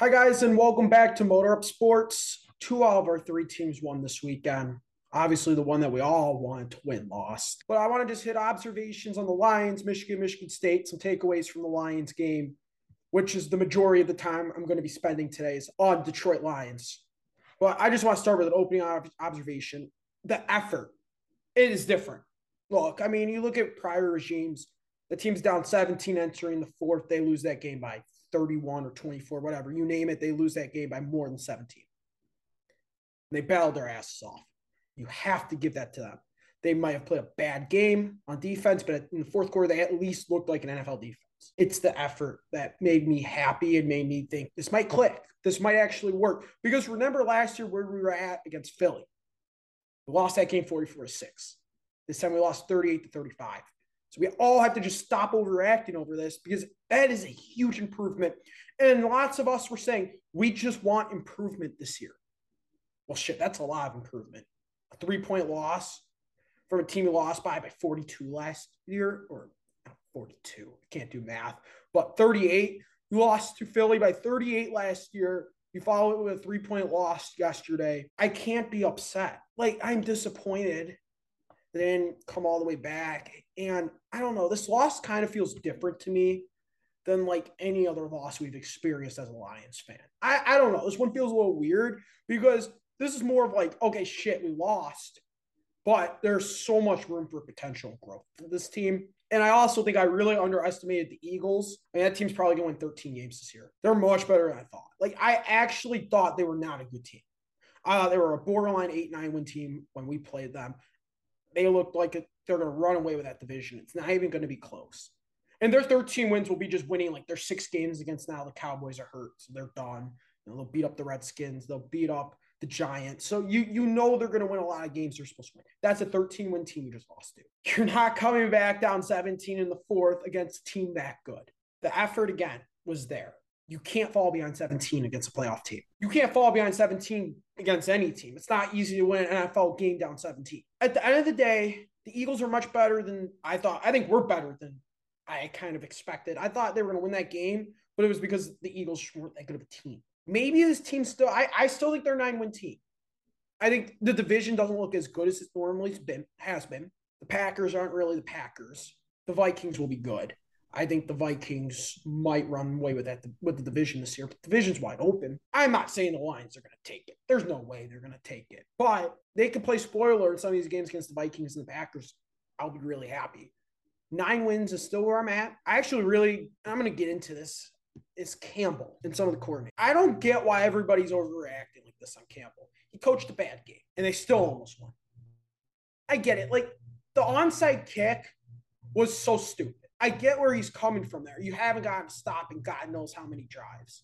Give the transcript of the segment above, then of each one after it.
Hi, guys, and welcome back to Motor Up Sports. Two of our three teams won this weekend. Obviously, the one that we all wanted to win lost. But I want to just hit observations on the Lions, Michigan, Michigan State, some takeaways from the Lions game, which is the majority of the time I'm going to be spending today is on Detroit Lions. But I just want to start with an opening observation. The effort, it is different. Look, I mean, you look at prior regimes, the team's down 17 entering the fourth, they lose that game by 31 or 24, whatever, you name it, they lose that game by more than 17. They battled their asses off. You have to give that to them. They might have played a bad game on defense, but in the fourth quarter, they at least looked like an NFL defense. It's the effort that made me happy and made me think this might click. This might actually work. Because remember last year where we were at against Philly? We lost that game 44 to 6. This time we lost 38 to 35. So we all have to just stop overreacting over this because that is a huge improvement. And lots of us were saying we just want improvement this year. Well, shit, that's a lot of improvement. A three point loss from a team who lost by by 42 last year, or 42. I can't do math, but 38. You lost to Philly by 38 last year. You follow it with a three point loss yesterday. I can't be upset. Like, I'm disappointed didn't come all the way back. And I don't know, this loss kind of feels different to me than like any other loss we've experienced as a Lions fan. I, I don't know. This one feels a little weird because this is more of like, okay, shit, we lost, but there's so much room for potential growth for this team. And I also think I really underestimated the Eagles. I mean, that team's probably going to win 13 games this year. They're much better than I thought. Like, I actually thought they were not a good team. Uh, they were a borderline 8 9 win team when we played them they look like they're going to run away with that division. It's not even going to be close. And their 13 wins will be just winning like their six games against now the Cowboys are hurt, so they're done. You know, they'll beat up the Redskins, they'll beat up the Giants. So you you know they're going to win a lot of games they're supposed to win. That's a 13 win team you just lost to. You're not coming back down 17 in the fourth against a team that good. The effort again was there. You can't fall behind 17 against a playoff team. You can't fall behind 17 against any team. It's not easy to win an NFL game down 17. At the end of the day, the Eagles are much better than I thought. I think we're better than I kind of expected. I thought they were going to win that game, but it was because the Eagles weren't that good of a team. Maybe this team still, I, I still think they're nine win team. I think the division doesn't look as good as it normally has been. The Packers aren't really the Packers. The Vikings will be good. I think the Vikings might run away with that with the division this year. But the division's wide open. I'm not saying the Lions are going to take it. There's no way they're going to take it. But they could play spoiler in some of these games against the Vikings and the Packers. I'll be really happy. Nine wins is still where I'm at. I actually really, I'm going to get into this. Is Campbell and some of the coordinators. I don't get why everybody's overreacting like this on Campbell. He coached a bad game and they still almost won. I get it. Like the onside kick was so stupid. I get where he's coming from there. You haven't gotten to stop in God knows how many drives.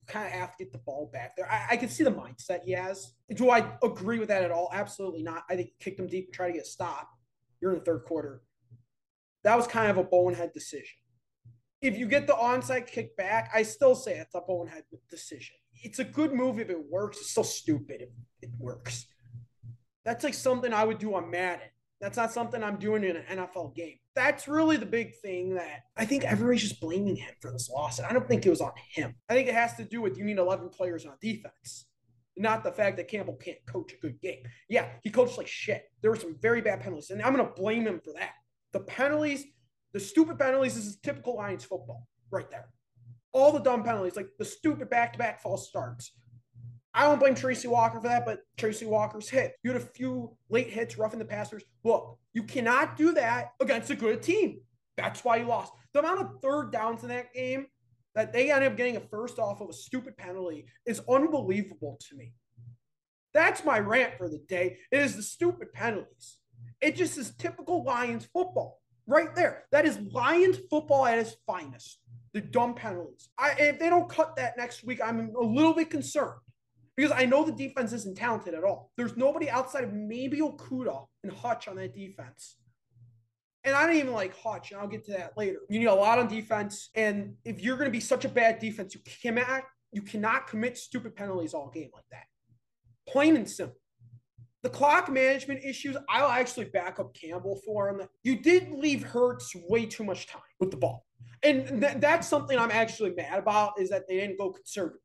You kind of have to get the ball back there. I, I, can see the mindset he has. Do I agree with that at all? Absolutely not. I think kick them deep and try to get a stop. You're in the third quarter. That was kind of a bonehead decision. If you get the onside kick back, I still say it's a bonehead decision. It's a good move if it works. It's still stupid if it works. That's like something I would do on Madden. That's not something I'm doing in an NFL game that's really the big thing that I think everybody's just blaming him for this loss. And I don't think it was on him. I think it has to do with you need 11 players on defense, not the fact that Campbell can't coach a good game. Yeah, he coached like shit. There were some very bad penalties, and I'm going to blame him for that. The penalties, the stupid penalties, this is typical Lions football right there. All the dumb penalties, like the stupid back to back false starts, I don't blame Tracy Walker for that, but Tracy Walker's hit. You had a few late hits, roughing the passers. Look, you cannot do that against a good team. That's why you lost. The amount of third downs in that game that they ended up getting a first off of a stupid penalty is unbelievable to me. That's my rant for the day. It is the stupid penalties. It just is typical Lions football right there. That is Lions football at its finest. The dumb penalties. I, if they don't cut that next week, I'm a little bit concerned because I know the defense isn't talented at all. There's nobody outside of maybe Okudah and Hutch on that defense. And I don't even like Hutch, and I'll get to that later. You need a lot on defense, and if you're going to be such a bad defense, you cannot you cannot commit stupid penalties all game like that. Plain and simple. The clock management issues, I'll actually back up Campbell for him. You did leave Hurts way too much time with the ball. And th- that's something I'm actually mad about is that they didn't go conservative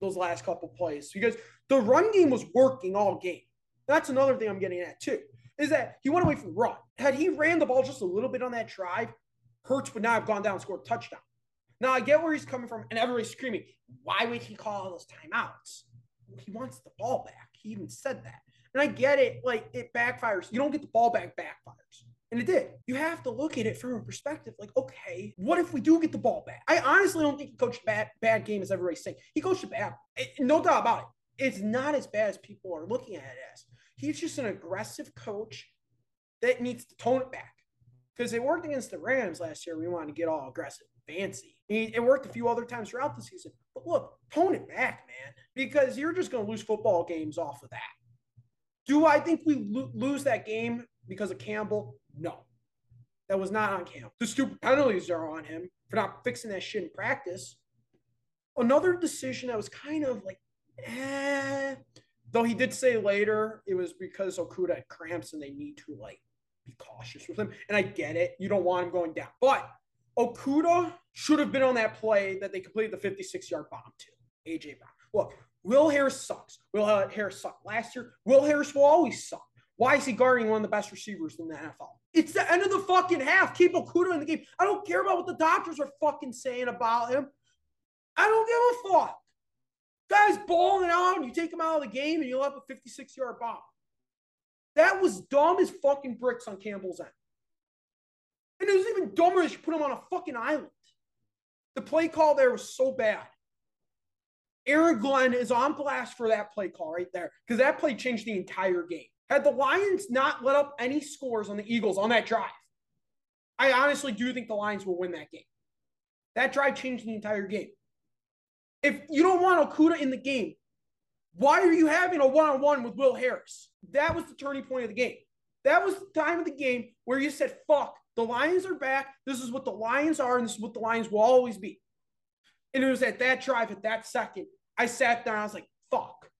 those last couple plays because the run game was working all game. That's another thing I'm getting at too, is that he went away from run. Had he ran the ball just a little bit on that drive, Hurts would not have gone down and scored a touchdown. Now I get where he's coming from, and everybody's screaming, why would he call all those timeouts? He wants the ball back. He even said that. And I get it, like it backfires. You don't get the ball back, backfires. And it did. You have to look at it from a perspective like, okay, what if we do get the ball back? I honestly don't think he coached bad, bad game as everybody's saying. He coached a bad, eh, no doubt about it. It's not as bad as people are looking at it as. He's just an aggressive coach that needs to tone it back. Because it worked against the Rams last year. We wanted to get all aggressive, and fancy. It worked a few other times throughout the season. But look, tone it back, man, because you're just going to lose football games off of that. Do I think we lo- lose that game because of Campbell? No. That was not on Campbell. The stupid penalties are on him for not fixing that shit in practice. Another decision that was kind of like, eh, though he did say later it was because Okudah had cramps and they need to like be cautious with him. And I get it. You don't want him going down. But Okudah should have been on that play that they completed the 56 yard bomb to AJ Brown. Look, Will Harris sucks. Will Harris sucked last year. Will Harris will always suck. Why is he guarding one of the best receivers in the NFL? It's the end of the fucking half. Keep Okudah in the game. I don't care about what the doctors are fucking saying about him. I don't give a fuck. Guy's balling out. You take him out of the game and you'll have a 56 yard bomb. That was dumb as fucking bricks on Campbell's end. And it was even dumber as you put him on a fucking island. The play call there was so bad. Aaron Glenn is on blast for that play call right there because that play changed the entire game. Had the Lions not let up any scores on the Eagles on that drive, I honestly do think the Lions will win that game. That drive changed the entire game. If you don't want Okudah in the game, why are you having a one on one with Will Harris? That was the turning point of the game. That was the time of the game where you said, fuck, the Lions are back. This is what the Lions are, and this is what the Lions will always be. And it was at that drive, at that second, I sat down. I was like, fuck,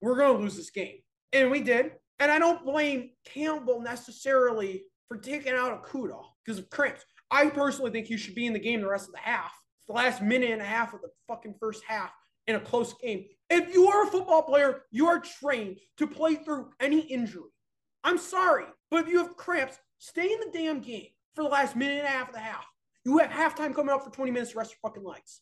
we're going to lose this game. And we did. And I don't blame Campbell necessarily for taking out Okudah because of cramps. I personally think he should be in the game the rest of the half. The last minute and a half of the fucking first half in a close game. If you are a football player, you are trained to play through any injury. I'm sorry, but if you have cramps, stay in the damn game for the last minute and a half of the half. You have halftime coming up for 20 minutes to rest your fucking legs.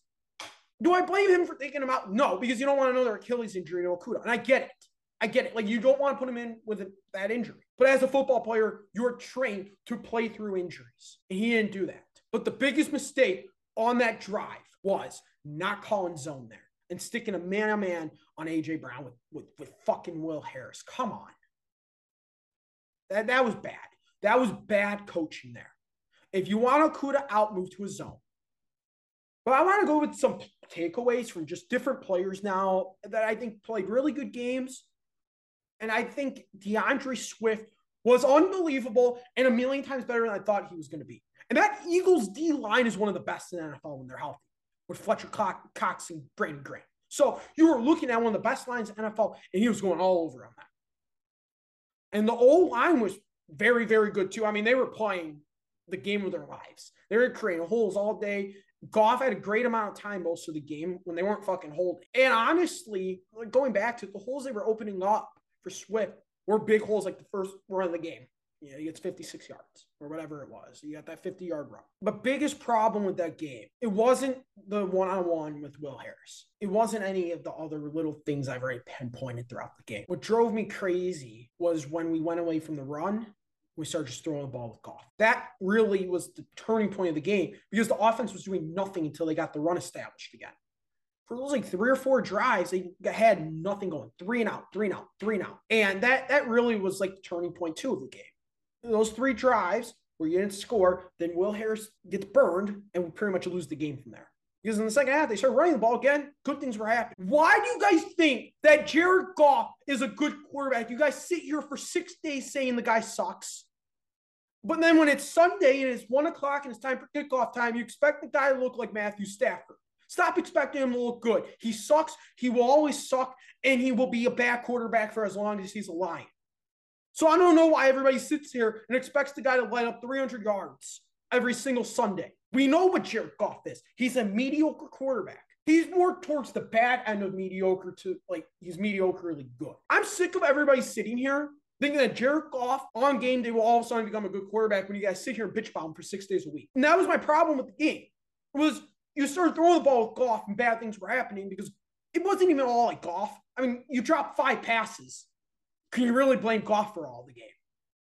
Do I blame him for taking him out? No, because you don't want another Achilles injury to Okudah. And I get it. I get it. Like you don't want to put him in with a bad injury. But as a football player, you're trained to play through injuries. And he didn't do that. But the biggest mistake on that drive was not calling zone there and sticking a man on man on AJ Brown with, with, with fucking Will Harris. Come on. That, that was bad. That was bad coaching there. If you want Okudah out, move to a zone. But I want to go with some takeaways from just different players now that I think played really good games. And I think DeAndre Swift was unbelievable and a million times better than I thought he was going to be. And that Eagles D line is one of the best in NFL when they're healthy with Fletcher Cox and Brandon Graham. So you were looking at one of the best lines in NFL, and he was going all over on that. And the O line was very, very good too. I mean, they were playing the game of their lives. They were creating holes all day. Goff had a great amount of time most of the game when they weren't fucking holding. And honestly, going back to the holes they were opening up for Swift were big holes like the first run of the game. You know, he gets 56 yards or whatever it was. You got that 50 yard run. But biggest problem with that game, it wasn't the one on one with Will Harris. It wasn't any of the other little things I've already pinpointed throughout the game. What drove me crazy was when we went away from the run we started just throwing the ball with Goff. That really was the turning point of the game because the offense was doing nothing until they got the run established again. For those like three or four drives, they had nothing going. Three and out, three and out, three and out. And that that really was like the turning point two of the game. Those three drives where you didn't score, then Will Harris gets burned, and we pretty much lose the game from there. Because in the second half, they start running the ball again. Good things were happening. Why do you guys think that Jared Goff is a good quarterback? You guys sit here for six days saying the guy sucks. But then when it's Sunday and it's one o'clock and it's time for kickoff time, you expect the guy to look like Matthew Stafford. Stop expecting him to look good. He sucks. He will always suck, and he will be a bad quarterback for as long as he's alive. So I don't know why everybody sits here and expects the guy to light up 300 yards every single Sunday. We know what Jared Goff is. He's a mediocre quarterback. He's more towards the bad end of mediocre to like he's mediocrely good. I'm sick of everybody sitting here thinking that Jared Goff on game day will all of a sudden become a good quarterback when you guys sit here and bitch about him for six days a week. And that was my problem with the game. It was you started throwing the ball with Goff and bad things were happening because it wasn't even all like Goff. I mean, you dropped five passes. Can you really blame Goff for all the game?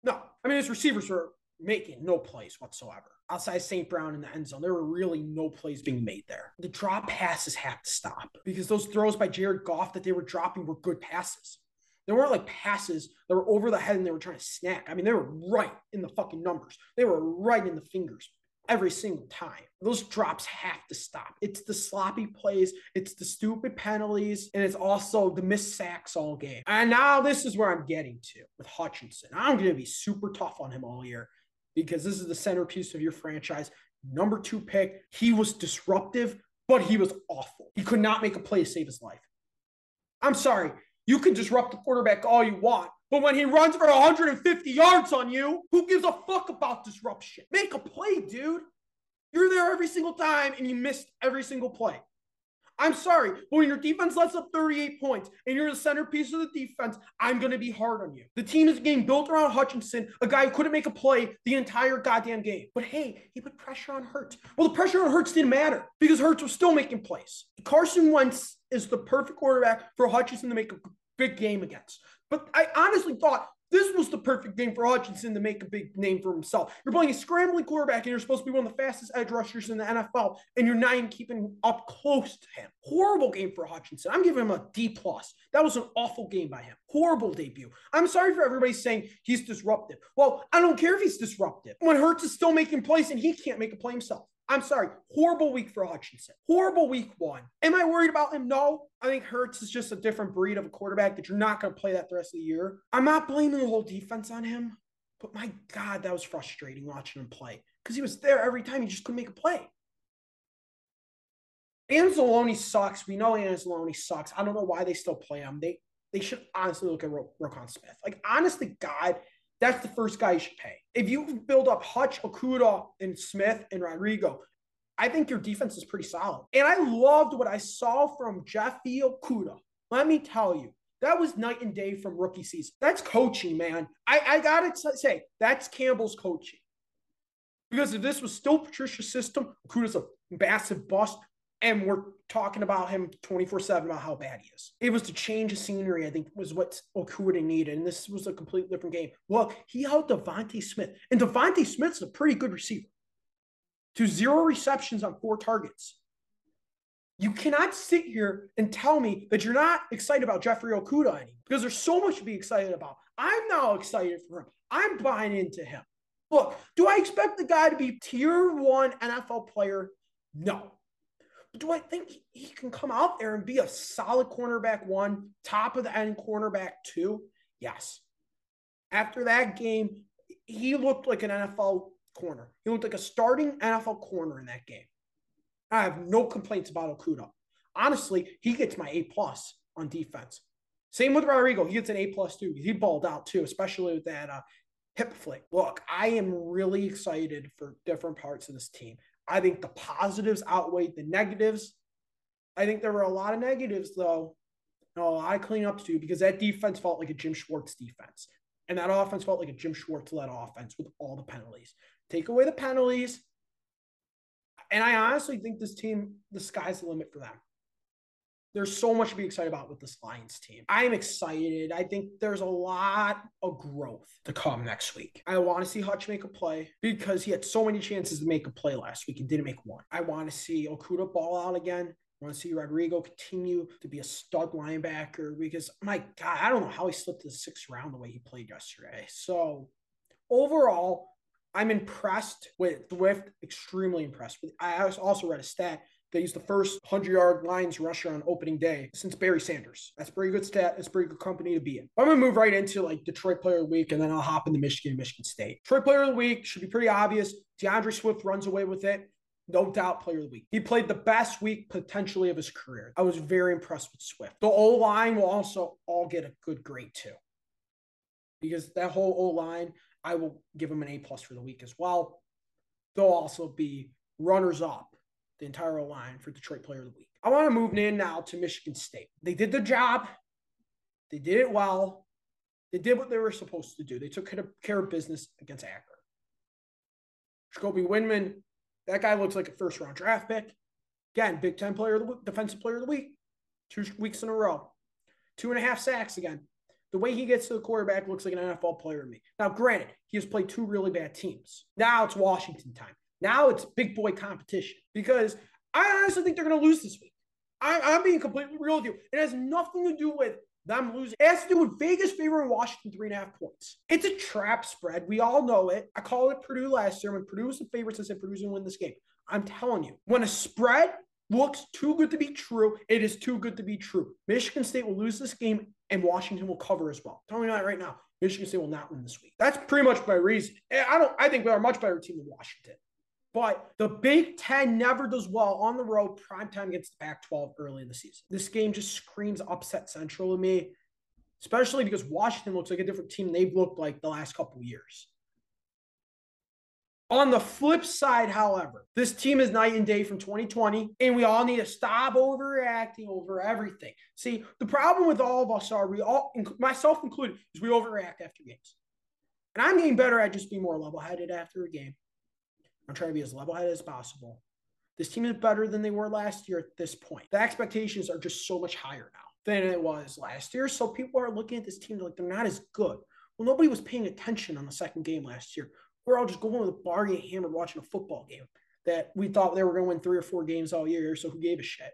No. I mean, his receivers were making no plays whatsoever. Outside St. Brown in the end zone, there were really no plays being made there. The drop passes have to stop because those throws by Jared Goff that they were dropping were good passes. They weren't like passes that were over the head and they were trying to snack. I mean, they were right in the fucking numbers. They were right in the fingers every single time. Those drops have to stop. It's the sloppy plays, it's the stupid penalties, and it's also the missed sacks all game. And now this is where I'm getting to with Hutchinson. I'm going to be super tough on him all year because this is the centerpiece of your franchise. Number two pick. He was disruptive, but he was awful. He could not make a play to save his life. I'm sorry. You can disrupt the quarterback all you want, but when he runs for 150 yards on you, who gives a fuck about disruption? Make a play, dude. You're there every single time and you missed every single play. I'm sorry, but when your defense lets up 38 points and you're the centerpiece of the defense, I'm going to be hard on you. The team is getting built around Hutchinson, a guy who couldn't make a play the entire goddamn game. But hey, he put pressure on Hurts. Well, the pressure on Hurts didn't matter because Hurts was still making plays. Carson Wentz is the perfect quarterback for Hutchinson to make a big game against. But I honestly thought this was the perfect game for Hutchinson to make a big name for himself. You're playing a scrambling quarterback, and you're supposed to be one of the fastest edge rushers in the NFL, and you're not even keeping up close to him. Horrible game for Hutchinson. I'm giving him a D plus. That was an awful game by him. Horrible debut. I'm sorry for everybody saying he's disruptive. Well, I don't care if he's disruptive when Hurts is still making plays and he can't make a play himself. I'm sorry, horrible week for Hutchinson. Horrible week one. Am I worried about him? No. I think Hurts is just a different breed of a quarterback that you're not going to play that the rest of the year. I'm not blaming the whole defense on him, but my God, that was frustrating watching him play because he was there every time. He just couldn't make a play. Anzalone sucks. We know Anzalone sucks. I don't know why they still play him. They they should honestly look at Ro- Roquan Smith. Like, honestly, God, that's the first guy you should pay. If you build up Hutch, Okudah, and Smith and Rodrigo, I think your defense is pretty solid. And I loved what I saw from Jeffy Okudah. Let me tell you, that was night and day from rookie season. That's coaching, man. I, I got to say, that's Campbell's coaching. Because if this was still Patricia's system, Okudah's a massive bust and we're talking about him 24 7 about how bad he is. It was to change the scenery, I think, was what Okudah needed. And this was a completely different game. Look, he held DeVonta Smith, and DeVonta Smith's a pretty good receiver to zero receptions on four targets. You cannot sit here and tell me that you're not excited about Jeffrey Okudah anymore because there's so much to be excited about. I'm now excited for him. I'm buying into him. Look, do I expect the guy to be tier one NFL player? No do I think he can come out there and be a solid cornerback one, top of the end cornerback two? Yes. After that game, he looked like an NFL corner. He looked like a starting NFL corner in that game. I have no complaints about Okudah. Honestly, he gets my A plus on defense. Same with Rodrigo. He gets an A plus too. He balled out too, especially with that uh, hip flick. Look, I am really excited for different parts of this team. I think the positives outweighed the negatives. I think there were a lot of negatives, though. a lot of cleanup to do because that defense felt like a Jim Schwartz defense. And that offense felt like a Jim Schwartz led offense with all the penalties. Take away the penalties. And I honestly think this team, the sky's the limit for them. There's so much to be excited about with this Lions team. I'm excited. I think there's a lot of growth to come next week. I want to see Hutch make a play because he had so many chances to make a play last week and didn't make one. I want to see Okudah ball out again. I want to see Rodrigo continue to be a stud linebacker because my God, I don't know how he slipped to the sixth round the way he played yesterday. So overall, I'm impressed with Swift, extremely impressed with. I also read a stat that he's the first 100 yard Lions rusher on opening day since Barry Sanders. That's pretty good stat. That's pretty good company to be in. I'm going to move right into like Detroit player of the week and then I'll hop into Michigan, and Michigan State. Detroit player of the week should be pretty obvious. DeAndre Swift runs away with it. No doubt player of the week. He played the best week potentially of his career. I was very impressed with Swift. The O line will also all get a good grade too. Because that whole O line, I will give him an A plus for the week as well. they'll also be runners up the entire line for Detroit Player of the Week. I want to move in now to Michigan State. They did the job, they did it well, they did what they were supposed to do. They took care of business against Akron. Jacoby Windmon, that guy looks like a first round draft pick. Again, Big Ten player of the week, defensive player of the week, two weeks in a row. Two and a half sacks again. The way he gets to the quarterback looks like an NFL player to me. Now, granted, he has played two really bad teams. Now it's Washington time. Now it's big boy competition because I honestly think they're going to lose this week. I'm, I'm being completely real with you. It has nothing to do with them losing. It has to do with Vegas favoring Washington three and a half points. It's a trap spread. We all know it. I called it Purdue last year. When Purdue was the favorites, I said Purdue's going to win this game. I'm telling you, when a spread looks too good to be true, it is too good to be true. Michigan State will lose this game and Washington will cover as well. Tell me that right now. Michigan State will not win this week. That's pretty much my reason. I don't. I think we are a much better team than Washington. But the Big Ten never does well on the road, prime time against the Pac 12 early in the season. This game just screams upset central to me, especially because Washington looks like a different team they've looked like the last couple years. On the flip side, however, this team is night and day from 2020, and we all need to stop overreacting over everything. See, the problem with all of us are we all, myself included, is we overreact after games. And I'm getting better at just being more level headed after a game. I'm trying to be as level headed as possible. This team is better than they were last year at this point. The expectations are just so much higher now than it was last year. So people are looking at this team like they're not as good. Well, nobody was paying attention on the second game last year. We're all just going to the bar getting hammered watching a football game that we thought they were going to win three or four games all year. So who gave a shit?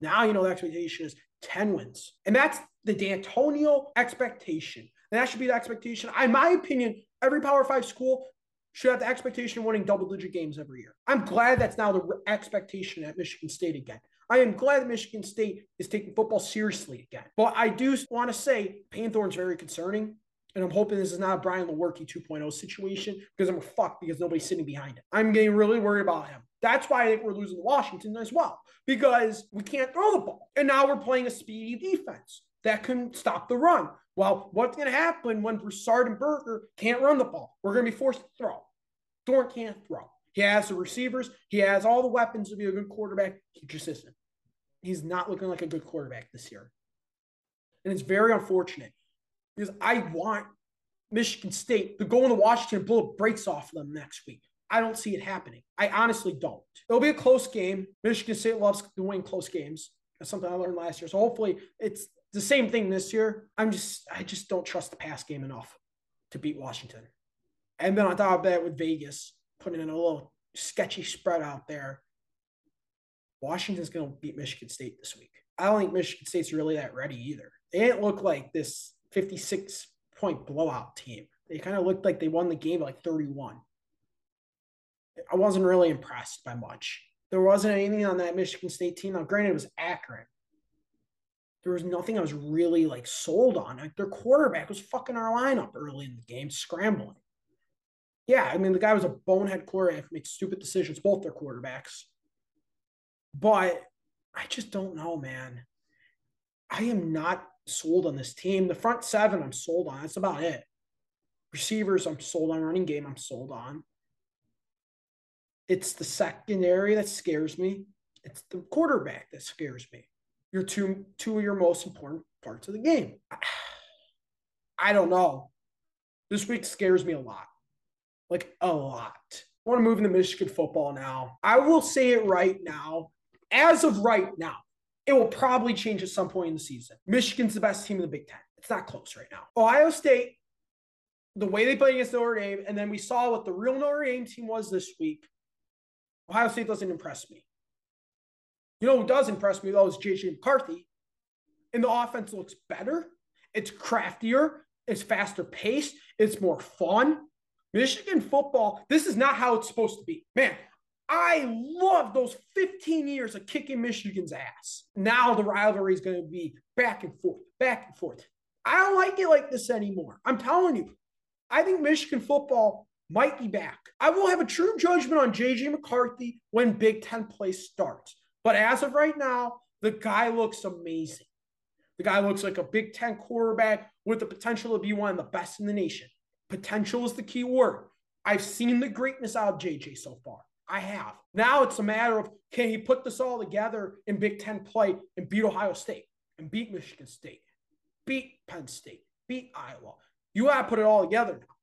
Now, you know, the expectation is 10 wins. And that's the Dantonio expectation. And that should be the expectation. In my opinion, every Power Five school should have the expectation of winning double digit games every year. I'm glad that's now the expectation at Michigan State again. I am glad that Michigan State is taking football seriously again. But I do want to say Payton Thorne's very concerning. And I'm hoping this is not a Brian Lewerke 2.0 situation because I'm fucked because nobody's sitting behind him. I'm getting really worried about him. That's why I think we're losing to Washington as well because we can't throw the ball. And now we're playing a speedy defense that can stop the run. Well, what's going to happen when Broussard and Berger can't run the ball? We're going to be forced to throw. Thorne can't throw. He has the receivers. He has all the weapons to be a good quarterback. He just isn't. He's not looking like a good quarterback this year. And it's very unfortunate because I want Michigan State to go into Washington and blow brakes off them next week. I don't see it happening. I honestly don't. It'll be a close game. Michigan State loves to win close games. That's something I learned last year. So hopefully it's the same thing this year. I'm just I just don't trust the pass game enough to beat Washington. And then on top of that, with Vegas putting in a little sketchy spread out there, Washington's going to beat Michigan State this week. I don't think Michigan State's really that ready either. They didn't look like this 56 point blowout team. They kind of looked like they won the game like 31. I wasn't really impressed by much. There wasn't anything on that Michigan State team. Now, granted, it was accurate. There was nothing I was really like sold on. Like their quarterback was fucking our lineup early in the game, scrambling. Yeah, I mean the guy was a bonehead quarterback, makes stupid decisions, both their quarterbacks. But I just don't know, man. I am not sold on this team. The front seven, I'm sold on. That's about it. Receivers, I'm sold on. Running game, I'm sold on. It's the secondary that scares me. It's the quarterback that scares me. Your two two of your most important parts of the game. I don't know. This week scares me a lot. Like a lot. I want to move into Michigan football now. I will say it right now. As of right now, it will probably change at some point in the season. Michigan's the best team in the Big Ten. It's not close right now. Ohio State, the way they play against Notre Dame, and then we saw what the real Notre Dame team was this week. Ohio State doesn't impress me. You know who does impress me though is JJ McCarthy. And the offense looks better. It's craftier. It's faster paced. It's more fun. Michigan football, this is not how it's supposed to be. Man, I love those 15 years of kicking Michigan's ass. Now the rivalry is going to be back and forth, back and forth. I don't like it like this anymore. I'm telling you, I think Michigan football might be back. I will have a true judgment on JJ McCarthy when Big Ten play starts. But as of right now, the guy looks amazing. The guy looks like a Big Ten quarterback with the potential to be one of the best in the nation. Potential is the key word. I've seen the greatness out of JJ so far. I have. Now it's a matter of can he put this all together in Big Ten play and beat Ohio State and beat Michigan State, beat Penn State, beat Iowa. You got to put it all together now.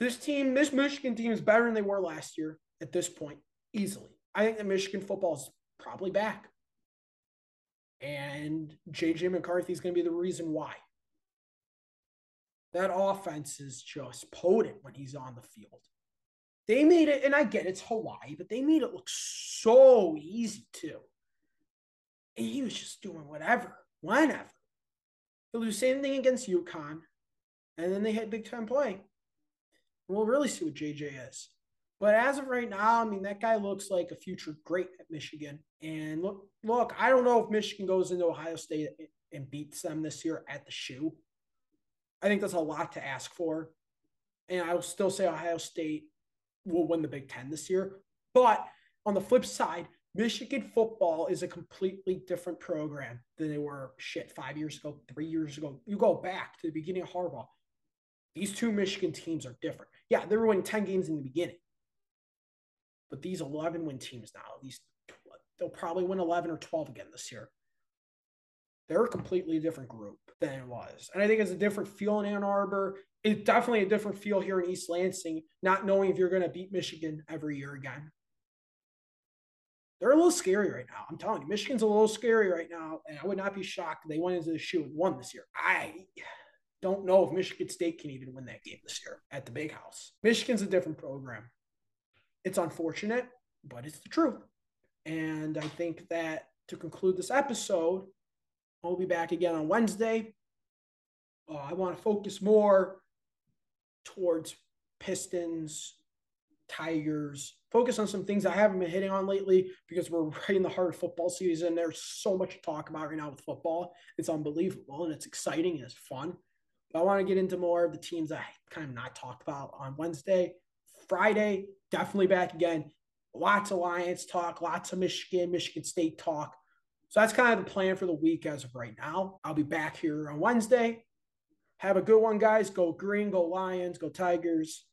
This team, this Michigan team is better than they were last year at this point, easily. I think that Michigan football is probably back. And JJ McCarthy is going to be the reason why. That offense is just potent when he's on the field. They made it, and I get it's Hawaii, but they made it look so easy too. And he was just doing whatever, whenever. He'll do the same thing against UConn, and then they hit Big Ten play. We'll really see what JJ is. But as of right now, I mean, that guy looks like a future great at Michigan. And look, look, I don't know if Michigan goes into Ohio State and beats them this year at the shoe. I think that's a lot to ask for. And I will still say Ohio State will win the Big Ten this year. But on the flip side, Michigan football is a completely different program than they were shit five years ago, three years ago. You go back to the beginning of Harbaugh. These two Michigan teams are different. Yeah, they were winning 10 games in the beginning. But these 11 win teams now, these they'll probably win 11 or 12 again this year. They're a completely different group than it was. And I think it's a different feel in Ann Arbor. It's definitely a different feel here in East Lansing, not knowing if you're going to beat Michigan every year again. They're a little scary right now. I'm telling you, Michigan's a little scary right now. And I would not be shocked if they went into the shoe and won this year. I don't know if Michigan State can even win that game this year at the big house. Michigan's a different program. It's unfortunate, but it's the truth. And I think that to conclude this episode, I'll be back again on Wednesday. Uh, I want to focus more towards Pistons, Tigers, focus on some things I haven't been hitting on lately because we're right in the heart of football season. There's so much to talk about right now with football. It's unbelievable and it's exciting and it's fun. But I want to get into more of the teams I kind of not talked about on Wednesday. Friday, definitely back again. Lots of Lions talk, lots of Michigan, Michigan State talk. So that's kind of the plan for the week as of right now. I'll be back here on Wednesday. Have a good one, guys. Go green, go Lions, go Tigers.